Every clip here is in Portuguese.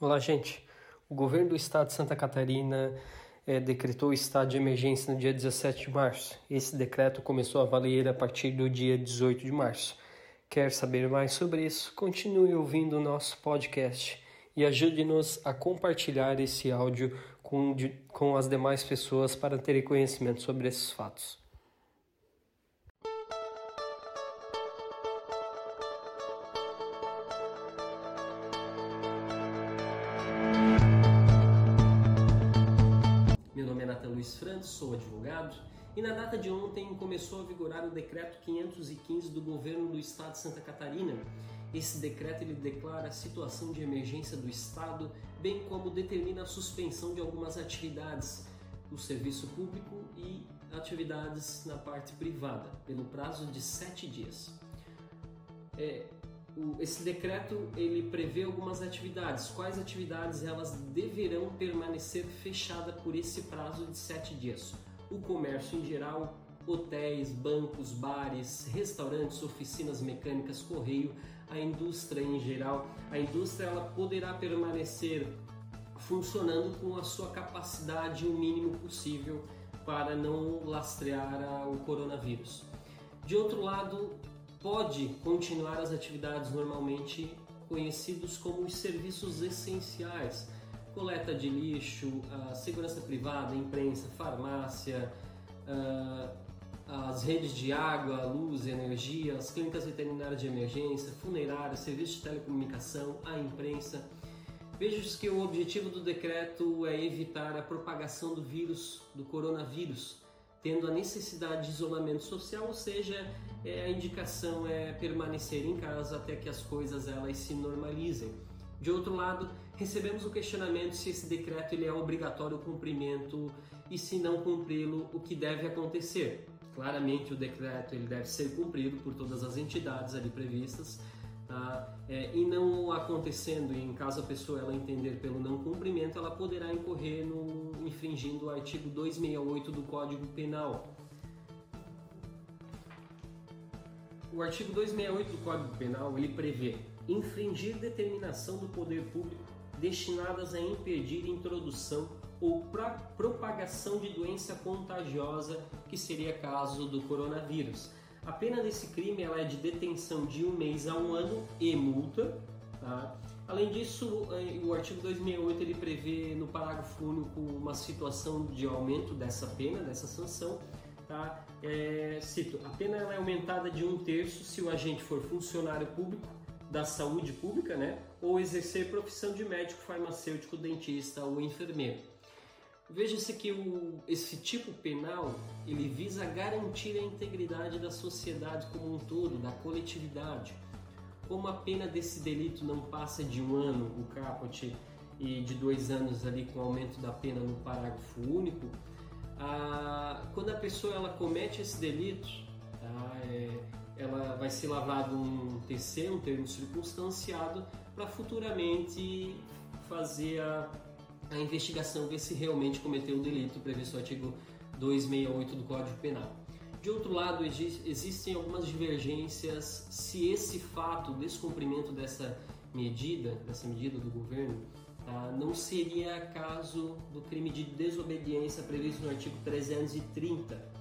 Olá, gente. O governo do estado de Santa Catarina é, decretou o estado de emergência no dia 17 de março. Esse decreto começou a valer a partir do dia 18 de março. Quer saber mais sobre isso? Continue ouvindo o nosso podcast e ajude-nos a compartilhar esse áudio com, com as demais pessoas para terem conhecimento sobre esses fatos. Luiz Franz, sou advogado e na data de ontem começou a vigorar o decreto 515 do governo do estado de Santa Catarina. Esse decreto ele declara a situação de emergência do estado, bem como determina a suspensão de algumas atividades do serviço público e atividades na parte privada, pelo prazo de sete dias. É, o, esse decreto ele prevê algumas atividades. Quais atividades elas deverão permanecer fechadas por esse prazo de sete dias? O comércio em geral, hotéis, bancos, bares, restaurantes, oficinas mecânicas, correio, a indústria em geral. A indústria ela poderá permanecer funcionando com a sua capacidade o mínimo possível para não lastrear o coronavírus. De outro lado, pode continuar as atividades normalmente conhecidos como os serviços essenciais, coleta de lixo, segurança privada, imprensa, farmácia, as redes de água, luz, energia, as clínicas veterinárias de emergência, funerárias, serviços de telecomunicação, a imprensa. Veja que o objetivo do decreto é evitar a propagação do vírus, do coronavírus, tendo a necessidade de isolamento social, ou seja, é, a indicação é permanecer em casa até que as coisas elas se normalizem. De outro lado, recebemos o questionamento se esse decreto ele é obrigatório o cumprimento e se não cumpri-lo, o que deve acontecer. Claramente o decreto ele deve ser cumprido por todas as entidades ali previstas, Tá? É, e não acontecendo, em caso a pessoa ela entender pelo não cumprimento, ela poderá incorrer no infringindo o artigo 268 do Código Penal. O artigo 268 do Código Penal ele prevê infringir determinação do poder público destinadas a impedir introdução ou propagação de doença contagiosa, que seria caso do coronavírus a pena desse crime ela é de detenção de um mês a um ano e multa. Tá? Além disso, eh, o artigo 268 ele prevê no parágrafo único uma situação de aumento dessa pena, dessa sanção. Tá? É, cito, a pena é aumentada de um terço se o agente for funcionário público da saúde pública, né? ou exercer profissão de médico, farmacêutico, dentista ou enfermeiro. Veja-se que o, esse tipo penal ele visa garantir a integridade da sociedade como um todo, da coletividade. Como a pena desse delito não passa de um ano, o caput, e de dois anos ali com aumento da pena no parágrafo único, quando a pessoa ela comete esse delito, tá, é, ela vai ser lavado um TC, um termo circunstanciado, para futuramente fazer a a investigação ver se realmente cometeu o delito previsto no artigo 268 do Código Penal. De outro lado, existem algumas divergências se esse fato, o descumprimento dessa medida, dessa medida do governo, tá, não seria caso do crime de desobediência previsto no artigo 330.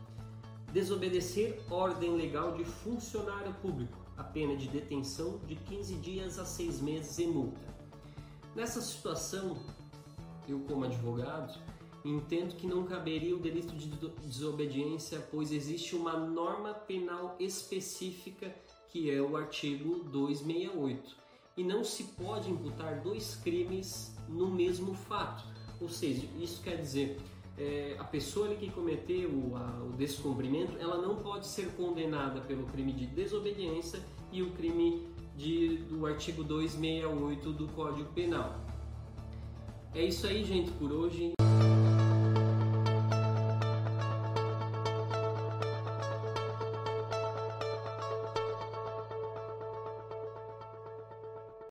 Desobedecer ordem legal de funcionário público, a pena de detenção de 15 dias a 6 meses e multa. Nessa situação, eu como advogado, entendo que não caberia o delito de desobediência, pois existe uma norma penal específica que é o artigo 268 e não se pode imputar dois crimes no mesmo fato. Ou seja, isso quer dizer é, a pessoa que cometeu o, a, o descumprimento, ela não pode ser condenada pelo crime de desobediência e o crime de, do artigo 268 do Código Penal. É isso aí, gente, por hoje.